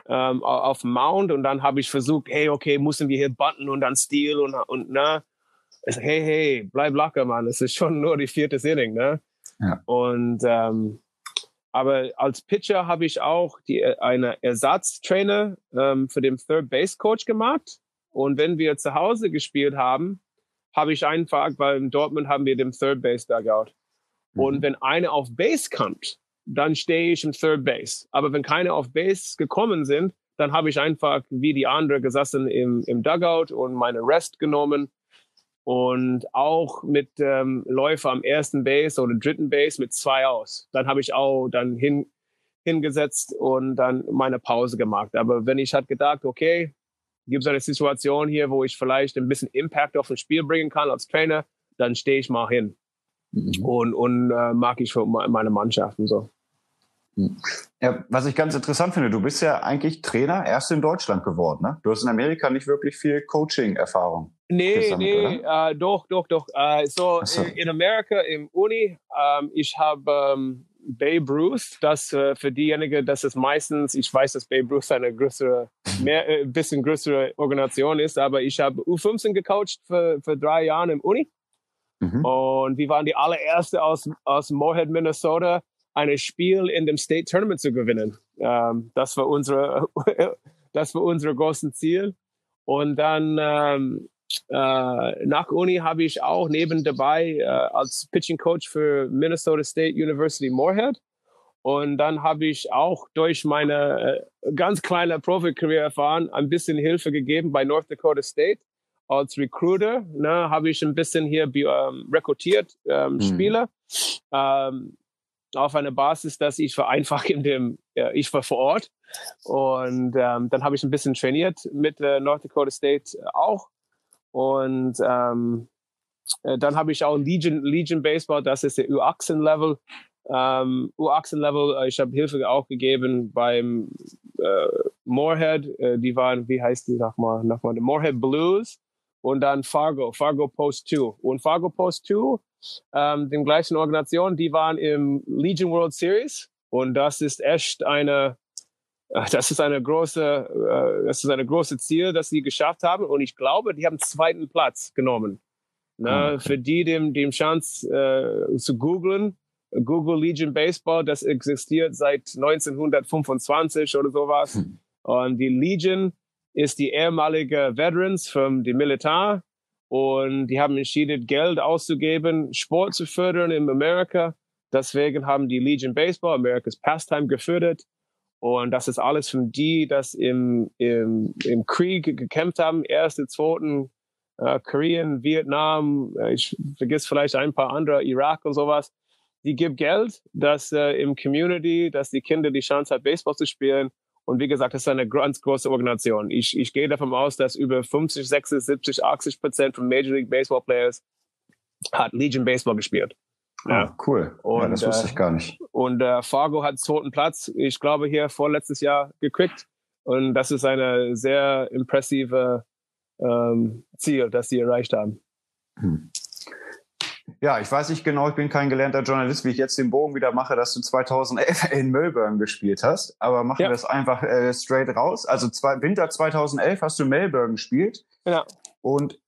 S1: ähm, auf dem Mount und dann habe ich versucht, hey, okay, müssen wir hier button und dann Steal und, und ne? Ich sag, hey, hey, bleib locker, Mann, es ist schon nur die vierte Inning, ne? Ja. Und ähm, aber als Pitcher habe ich auch die, eine Ersatztrainer ähm, für den Third Base Coach gemacht. Und wenn wir zu Hause gespielt haben, habe ich einfach, weil in Dortmund haben wir den Third Base Dugout. Mhm. Und wenn einer auf Base kommt, dann stehe ich im Third Base. Aber wenn keine auf Base gekommen sind, dann habe ich einfach wie die anderen gesessen im, im Dugout und meine Rest genommen und auch mit ähm, Läufer am ersten Base oder dritten Base mit zwei aus. Dann habe ich auch dann hin, hingesetzt und dann meine Pause gemacht. Aber wenn ich halt gedacht, okay, gibt es eine Situation hier, wo ich vielleicht ein bisschen Impact auf das Spiel bringen kann als Trainer, dann stehe ich mal hin. Mhm. Und, und äh, mag ich für meine Mannschaften so.
S3: Ja, was ich ganz interessant finde, du bist ja eigentlich Trainer erst in Deutschland geworden. Ne? Du hast in Amerika nicht wirklich viel Coaching-Erfahrung.
S1: Nee, nee, äh, doch, doch, doch. Äh, so, so, in Amerika im Uni, ähm, ich habe ähm, Babe Ruth, das äh, für diejenigen, das ist meistens, ich weiß, dass Babe Ruth eine größere, mehr, äh, bisschen größere Organisation ist, aber ich habe U15 gecoacht für, für drei Jahre im Uni. Mhm. Und wir waren die allererste aus, aus Moorhead, Minnesota, ein Spiel in dem State Tournament zu gewinnen. Ähm, das war unsere, das war unser großes Ziel. Und dann ähm, äh, nach Uni habe ich auch neben dabei äh, als Pitching Coach für Minnesota State University Moorhead. Und dann habe ich auch durch meine äh, ganz kleine Profi-Karriere erfahren, ein bisschen Hilfe gegeben bei North Dakota State als Recruiter. Ne, habe ich ein bisschen hier ähm, rekrutiert ähm, mhm. Spieler. Ähm, auf einer Basis, dass ich war einfach in dem, ja, ich war vor Ort und ähm, dann habe ich ein bisschen trainiert mit äh, North Dakota State auch und ähm, äh, dann habe ich auch Legion, Legion Baseball, das ist der U18 Level. Ähm, U18 Level, äh, ich habe Hilfe auch gegeben beim äh, Moorhead, äh, die waren, wie heißt die nochmal, nochmal, die Moorhead Blues und dann Fargo, Fargo Post 2. Und Fargo Post 2 ähm, den gleichen Organisation, die waren im Legion World Series und das ist echt eine, äh, das ist eine große, äh, das ist eine große Ziel, das sie geschafft haben und ich glaube, die haben zweiten Platz genommen. Ne? Ah, okay. Für die, dem, dem Chance äh, zu googeln, Google Legion Baseball, das existiert seit 1925 oder sowas. Hm. Und die Legion ist die ehemalige Veterans vom dem Militär und die haben entschieden, Geld auszugeben, Sport zu fördern in Amerika. Deswegen haben die Legion Baseball, Amerikas Pastime, gefördert. Und das ist alles von die, das im, im, im Krieg gekämpft haben, erste, zweiten, äh, Korean, Vietnam, äh, ich vergiss vielleicht ein paar andere, Irak und sowas. Die gibt Geld, dass äh, im Community, dass die Kinder die Chance haben, Baseball zu spielen. Und wie gesagt, das ist eine ganz große Organisation. Ich, ich gehe davon aus, dass über 50, 60, 70, 80 Prozent von Major League Baseball Players hat Legion Baseball gespielt.
S3: Ja, ah, cool. Und, ja, das wusste ich gar nicht.
S1: Und äh, Fargo hat zweiten Platz, ich glaube, hier vorletztes Jahr gekriegt. Und das ist eine sehr impressive ähm, Ziel, das sie erreicht haben. Hm.
S3: Ja, ich weiß nicht genau, ich bin kein gelernter Journalist, wie ich jetzt den Bogen wieder mache, dass du 2011 in Melbourne gespielt hast. Aber machen ja. wir es einfach äh, straight raus. Also zwei, Winter 2011 hast du Melbourne gespielt.
S1: Ja.
S3: Und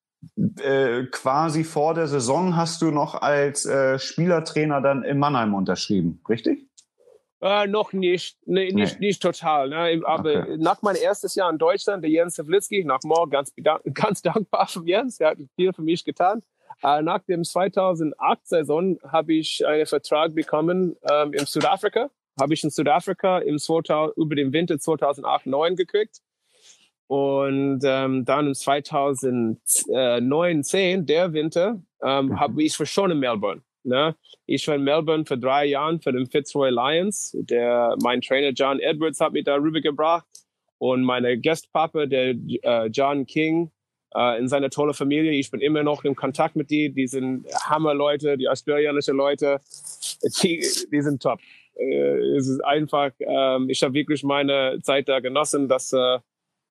S3: äh, quasi vor der Saison hast du noch als äh, Spielertrainer dann in Mannheim unterschrieben, richtig?
S1: Äh, noch nicht, nee, nicht, nee. nicht total. Ne? Aber okay. nach meinem ersten Jahr in Deutschland, der Jens Savlitzky, nach morgen ganz, ganz dankbar für Jens, der hat viel für mich getan. Äh, nach dem 2008-Saison habe ich einen Vertrag bekommen ähm, in Südafrika. Habe ich in Südafrika im 2000, über den Winter 2008-9 gekriegt. Und ähm, dann im 2019, der Winter, ähm, mhm. habe ich schon in Melbourne. Ne? Ich war in Melbourne für drei Jahre für den Fitzroy Lions. Der, mein Trainer John Edwards hat mich da rübergebracht. Und meine Gastpapa, der äh, John King, äh, in seiner tolle Familie. Ich bin immer noch in Kontakt mit die. Die sind Hammerleute, die australienischen Leute. Die, die sind top. Äh, es ist einfach, ähm, ich habe wirklich meine Zeit da genossen. Das, äh,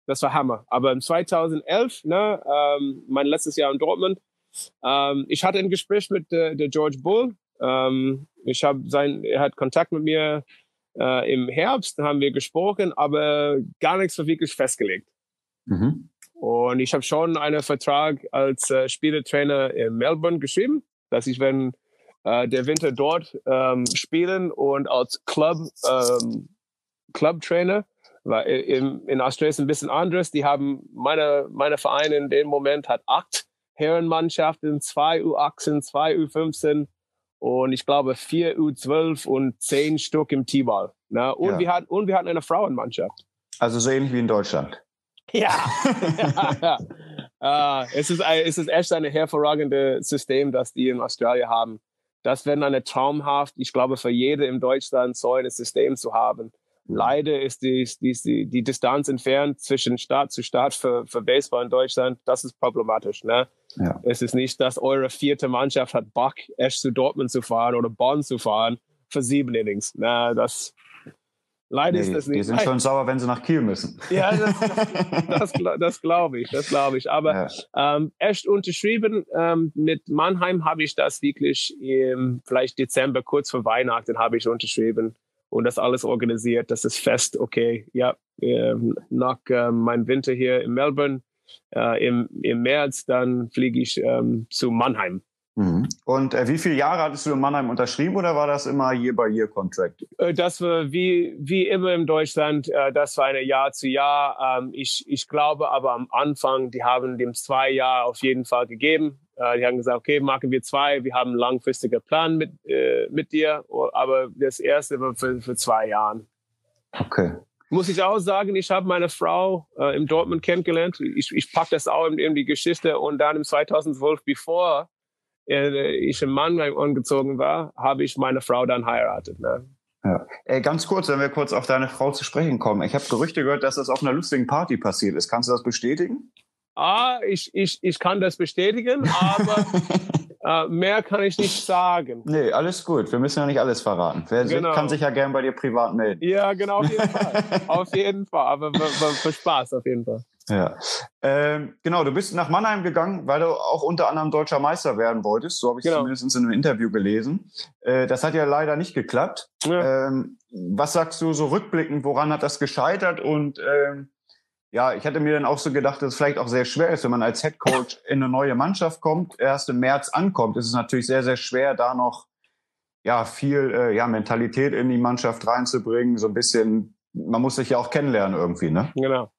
S1: das war Hammer. Aber im 2011, ne, ähm, mein letztes Jahr in Dortmund, ähm, ich hatte ein Gespräch mit äh, der George Bull. Ähm, ich habe sein, er hat Kontakt mit mir äh, im Herbst, haben wir gesprochen, aber gar nichts war wirklich festgelegt. Mhm. Und ich habe schon einen Vertrag als äh, Spielertrainer in Melbourne geschrieben, dass ich, wenn äh, der Winter dort ähm, spielen und als Club ähm, Clubtrainer, weil in, in Australien ist ein bisschen anders. Die haben meine meine Verein in dem Moment hat acht Herrenmannschaften, zwei U18, zwei U15 und ich glaube vier U12 und zehn Stück im T-Ball. Ne? Und ja. wir hatten und wir hatten eine Frauenmannschaft.
S3: Also so ähnlich wie in Deutschland.
S1: Ja. ja, ja. Uh, es, ist, es ist echt ein hervorragendes System, das die in Australien haben. Das wäre eine traumhaft, ich glaube, für jede in Deutschland so ein System zu haben. Leider ist die, die, die Distanz entfernt zwischen Staat zu Staat für, für Baseball in Deutschland. Das ist problematisch. Ne? Ja. Es ist nicht, dass eure vierte Mannschaft hat Bock, erst zu Dortmund zu fahren oder Bonn zu fahren für sieben Innings. Na, das, leider nee, ist das nicht.
S3: Die sind schon sauer, wenn sie nach Kiel müssen.
S1: Ja, das, das, das, das glaube ich, das glaube ich. Aber ja. ähm, erst unterschrieben ähm, mit Mannheim habe ich das wirklich im vielleicht Dezember, kurz vor Weihnachten, habe ich unterschrieben und das alles organisiert. Das ist fest, okay, ja, äh, nach äh, meinem Winter hier in Melbourne äh, im, im März, dann fliege ich ähm, zu Mannheim.
S3: Mhm. Und äh, wie viele Jahre hattest du in Mannheim unterschrieben oder war das immer Year-by-Year-Contract?
S1: Äh, das war wie, wie immer in Deutschland, äh, das war eine Jahr zu Jahr. Ähm, ich, ich glaube aber am Anfang, die haben dem zwei Jahre auf jeden Fall gegeben. Äh, die haben gesagt, okay, machen wir zwei, wir haben einen langfristigen Plan mit, äh, mit dir, aber das erste war für, für zwei Jahre.
S3: Okay.
S1: Muss ich auch sagen, ich habe meine Frau äh, im Dortmund kennengelernt. Ich, ich packe das auch in, in, die Geschichte und dann im 2012, bevor ich in Mannheim angezogen war, habe ich meine Frau dann heiratet. Ne?
S3: Ja. Ey, ganz kurz, wenn wir kurz auf deine Frau zu sprechen kommen. Ich habe Gerüchte gehört, dass das auf einer lustigen Party passiert ist. Kannst du das bestätigen?
S1: ah, ich, ich, ich kann das bestätigen, aber äh, mehr kann ich nicht sagen.
S3: Nee, alles gut. Wir müssen ja nicht alles verraten. Wer genau. kann sich ja gern bei dir privat melden.
S1: Ja, genau, auf jeden Fall. auf jeden Fall. Aber für Spaß auf jeden Fall.
S3: Ja, ähm, genau. Du bist nach Mannheim gegangen, weil du auch unter anderem deutscher Meister werden wolltest. So habe ich genau. zumindest in einem Interview gelesen. Äh, das hat ja leider nicht geklappt. Ja. Ähm, was sagst du so rückblickend? Woran hat das gescheitert? Und ähm, ja, ich hatte mir dann auch so gedacht, dass es vielleicht auch sehr schwer ist, wenn man als Head Coach in eine neue Mannschaft kommt, erst im März ankommt, ist es natürlich sehr, sehr schwer, da noch ja viel äh, ja, Mentalität in die Mannschaft reinzubringen, so ein bisschen, man muss sich ja auch kennenlernen irgendwie, ne?
S1: Genau.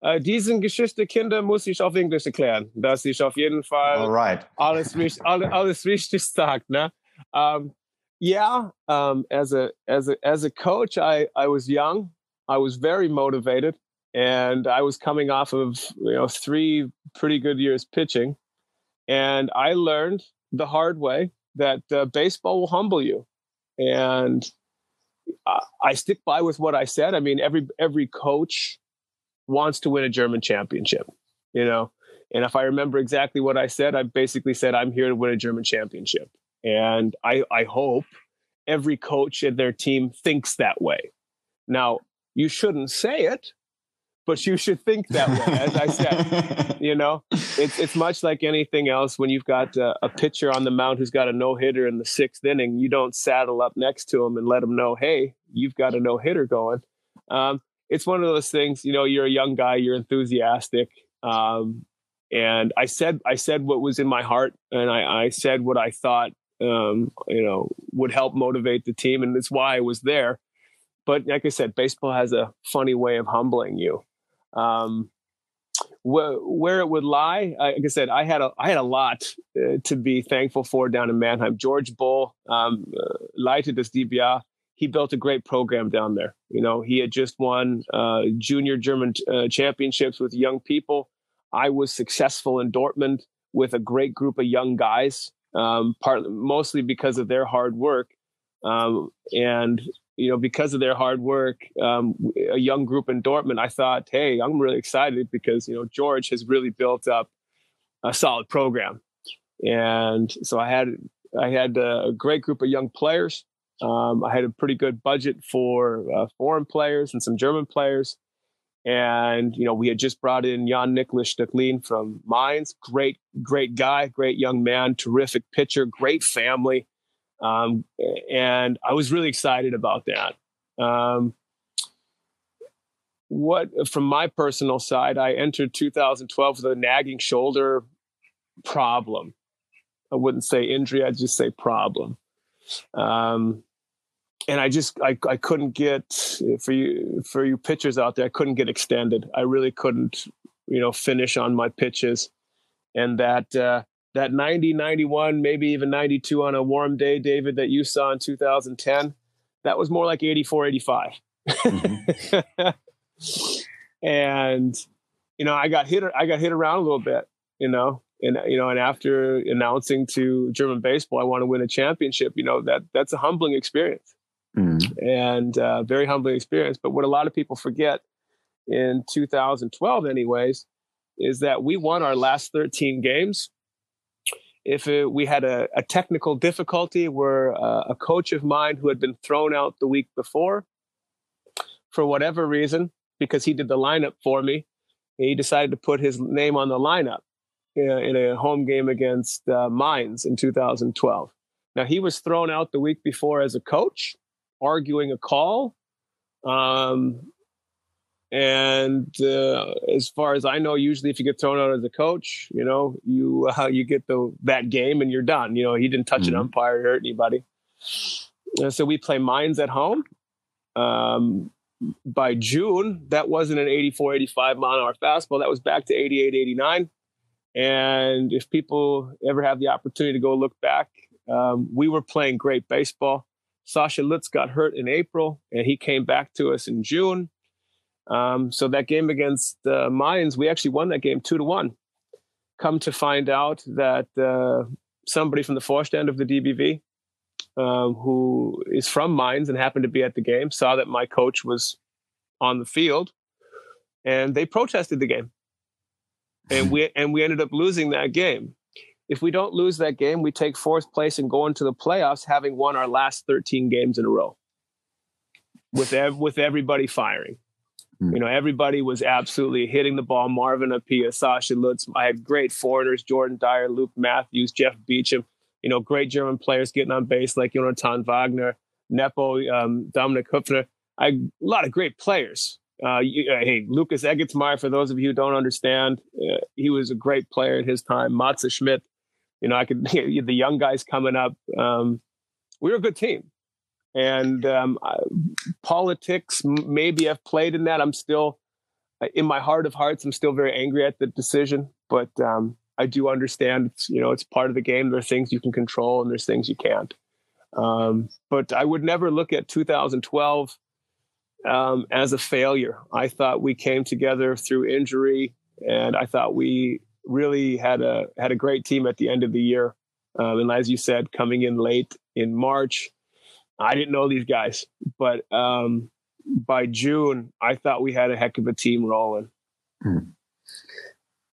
S1: Äh, diesen Geschichte Kinder muss ich auf Englisch erklären, dass ich auf jeden Fall
S3: Alright.
S1: alles, alles, alles richtig sagt, ne? Um, yeah, um, as a as a as a coach, I I was young, I was very motivated. and I was coming off of you know three pretty good years pitching, and I learned the hard way that uh, baseball will humble you, and I, I stick by with what I said. I mean, every every coach wants to win a German championship, you know. And if I remember exactly what I said, I basically said I'm here to win a German championship, and I I hope every coach and their team thinks that way. Now, you shouldn't say it but you should think that way. As I said, you know, it's it's much like anything else. When you've got a, a pitcher on the mound who's got a no hitter in the sixth inning, you don't saddle up next to him and let him know, hey, you've got a no hitter going. Um, it's one of those things. You know, you're a young guy, you're enthusiastic, um, and I said I said what was in my heart, and I, I said what I thought, um, you know, would help motivate the team, and that's why I was there. But like I said, baseball has a funny way of humbling you. Um, where, where it would lie, like I said, I had a I had a lot uh, to be thankful for down in Mannheim. George Bull um, uh, leitet das DBA. He built a great program down there. You know, he had just won uh, junior German uh, championships with young people. I was successful in Dortmund with a great group of young guys, um, partly mostly because of their hard work. Um, and you know, because of their hard work, um, a young group in Dortmund, I thought, hey, I'm really excited because, you know, George has really built up a solid program. And so I had, I had a great group of young players. Um, I had a pretty good budget for uh, foreign players and some German players. And, you know, we had just brought in Jan Nicholas Stöcklin from Mainz. Great, great guy, great young man, terrific pitcher, great family. Um, and I was really excited about that. Um, what from my personal side, I entered 2012 with a nagging shoulder problem. I wouldn't say injury, I'd just say problem. Um, and I just I, I couldn't get for you for you pitchers out there, I couldn't get extended. I really couldn't, you know, finish on my pitches. And that uh, that 90, 91, maybe even 92 on a warm day, David, that you saw in 2010, that was more like 84, 85. Mm-hmm. and, you know, I got hit, I got hit around a little bit, you know, and, you know, and after announcing to German baseball, I want to win a championship, you know, that that's a humbling experience. Mm. and uh, very humbling experience. But what a lot of people forget in 2012, anyways, is that we won our last 13 games. If it, we had a, a, technical difficulty where uh, a coach of mine who had been thrown out the week before, for whatever reason, because he did the lineup for me, he decided to put his name on the lineup in a, home game against uh, Mines in 2012. Now, he was thrown out the week before as a coach, arguing a call. Um, and uh, as far as I know, usually if you get thrown out as a coach, you know, you uh, you get the that game and you're done. You know, he didn't touch mm-hmm. an umpire, or hurt anybody. And so we play Mines at home. Um, by June, that wasn't an 84, 85 mile an hour fastball. That was back to 88, 89. And if people ever have the opportunity to go look back, um, we were playing great baseball. Sasha Lutz got hurt in April, and he came back to us in June. Um, so that game against uh, Mayans, we actually won that game two to one. Come to find out that uh, somebody from the forestand of the DBV, um, who is from Mines and happened to be at the game, saw that my coach was on the field, and they protested the game, and we and we ended up losing that game. If we don't lose that game, we take fourth place and go into the playoffs, having won our last 13 games in a row, with ev- with everybody firing. Mm. You know, everybody was absolutely hitting the ball. Marvin Apia, Sasha Lutz. I had great foreigners, Jordan Dyer, Luke Matthews, Jeff Beecham. You know, great German players getting on base like Jonathan Wagner, Nepo, um, Dominic Hüpfner. I a lot of great players. Uh, you, uh, hey, Lucas Eggertsmeyer, for those of you who don't understand, uh, he was a great player in his time. Matze Schmidt, you know, I could the young guys coming up. Um, we were a good team, and um, I, politics maybe have played in that. I'm still, in my heart of hearts, I'm still very angry at the decision, but um, I do understand. It's you know, it's part of the game. There are things you can control, and there's things you can't. Um, but I would never look at 2012 um, as a failure. I thought we came together through injury, and I thought we really had a had a great team at the end of the year. Um, and as you said, coming in late in March, I didn't know these guys, but um, by June, I thought we had a heck of a team rolling.
S3: Hm.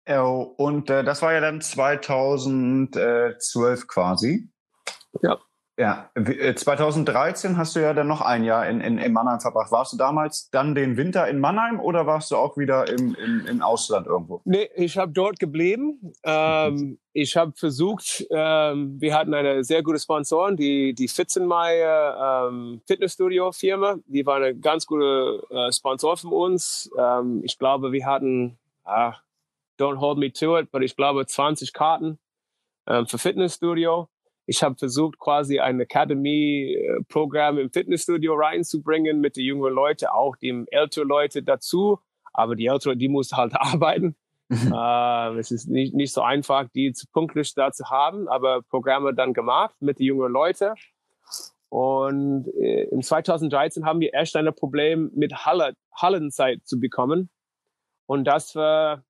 S3: Und äh, das war ja dann 2012 quasi.
S1: Ja.
S3: Ja, 2013 äh, hast du ja dann noch ein Jahr in, in, in Mannheim verbracht. Warst du damals dann den Winter in Mannheim oder warst du auch wieder im, im, im Ausland irgendwo?
S1: Nee, ich habe dort geblieben. Ähm, ich habe versucht, ähm, wir hatten eine sehr gute Sponsorin, die, die Fitzenmeier ähm, Fitnessstudio-Firma. Die war eine ganz gute äh, Sponsor von uns. Ähm, ich glaube, wir hatten, ah, don't hold me to it, aber ich glaube 20 Karten ähm, für Fitnessstudio ich habe versucht, quasi ein Academy-Programm im Fitnessstudio reinzubringen mit den jungen Leuten, auch die älteren Leute dazu. Aber die älteren, die muss halt arbeiten. Äh, es ist nicht, nicht so einfach, die zu punktlich da zu haben, aber Programme dann gemacht mit den jungen Leuten. Und äh, in 2013 haben wir erst ein Problem mit Halle, Hallenzeit zu bekommen. Und das war,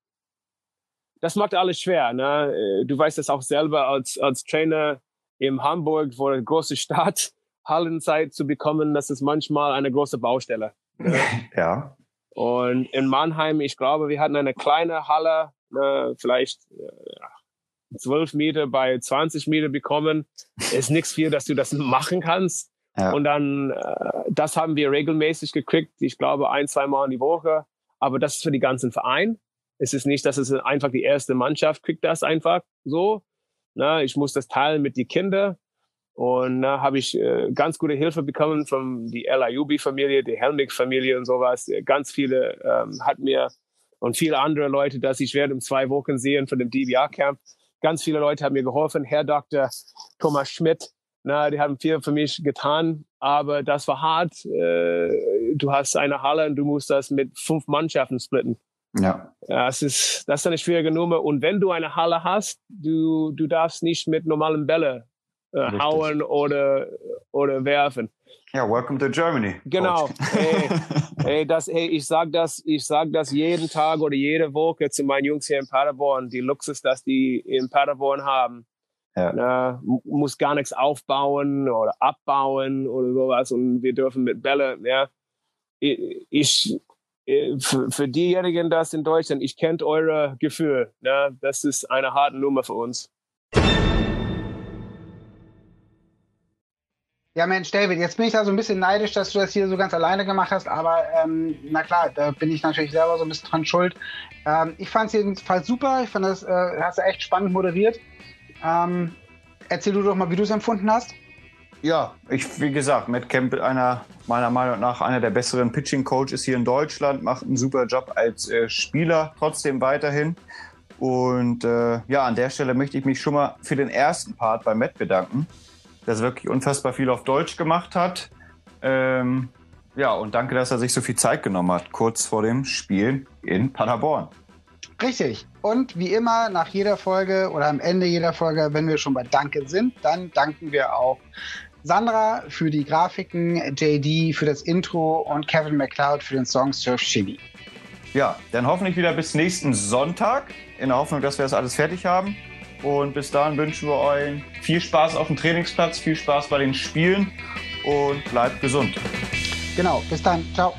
S1: das macht alles schwer. Ne? Äh, du weißt das auch selber als, als Trainer in Hamburg, wo eine große Stadt, Hallenzeit zu bekommen, das ist manchmal eine große Baustelle.
S3: ja.
S1: Und in Mannheim, ich glaube, wir hatten eine kleine Halle, ne, vielleicht äh, 12 Meter bei 20 Meter bekommen. Ist nichts viel, dass du das machen kannst. Ja. Und dann, äh, das haben wir regelmäßig gekriegt. Ich glaube, ein, zwei Mal in die Woche. Aber das ist für die ganzen Verein. Es ist nicht, dass es einfach die erste Mannschaft kriegt das einfach so, na, ich muss das teilen mit den Kindern. Und da habe ich äh, ganz gute Hilfe bekommen von die LIUB-Familie, die Helmig-Familie und sowas. Ganz viele ähm, hat mir und viele andere Leute, dass ich werde in zwei Wochen sehen von dem DBA-Camp. Ganz viele Leute haben mir geholfen. Herr Dr. Thomas Schmidt, na, die haben viel für mich getan, aber das war hart. Äh, du hast eine Halle und du musst das mit fünf Mannschaften splitten.
S3: Ja.
S1: Das ist, das ist eine schwierige Nummer. Und wenn du eine Halle hast, du, du darfst nicht mit normalen Bälle äh, hauen oder, oder werfen.
S3: Ja, welcome to Germany.
S1: Genau. hey, hey, das, hey, ich sag das, ich sag das jeden Tag oder jede Woche zu meinen Jungs hier in Paderborn. Die Luxus, dass die in Paderborn haben. Ja. Na, muss gar nichts aufbauen oder abbauen oder sowas und wir dürfen mit Bälle, ja. Ich, für, für diejenigen, das in Deutschland, ich kennt eure Gefühl, ja. Das ist eine harte Nummer für uns.
S4: Ja, Mensch, David, jetzt bin ich da so ein bisschen neidisch, dass du das hier so ganz alleine gemacht hast, aber ähm, na klar, da bin ich natürlich selber so ein bisschen dran schuld. Ähm, ich fand es jedenfalls super, ich fand das, äh, hast du echt spannend moderiert. Ähm, erzähl du doch mal, wie du es empfunden hast.
S3: Ja, ich, wie gesagt, Matt Campbell, einer meiner Meinung nach einer der besseren Pitching-Coaches hier in Deutschland, macht einen super Job als äh, Spieler, trotzdem weiterhin. Und äh, ja, an der Stelle möchte ich mich schon mal für den ersten Part bei Matt bedanken der wirklich unfassbar viel auf Deutsch gemacht hat. Ähm, ja, und danke, dass er sich so viel Zeit genommen hat, kurz vor dem Spiel in Paderborn.
S4: Richtig. Und wie immer, nach jeder Folge oder am Ende jeder Folge, wenn wir schon bei Danke sind, dann danken wir auch Sandra für die Grafiken, JD für das Intro und Kevin McLeod für den Song Surf Chili.
S3: Ja, dann hoffentlich wieder bis nächsten Sonntag, in der Hoffnung, dass wir das alles fertig haben. Und bis dahin wünschen wir euch viel Spaß auf dem Trainingsplatz, viel Spaß bei den Spielen und bleibt gesund.
S4: Genau, bis dann. Ciao.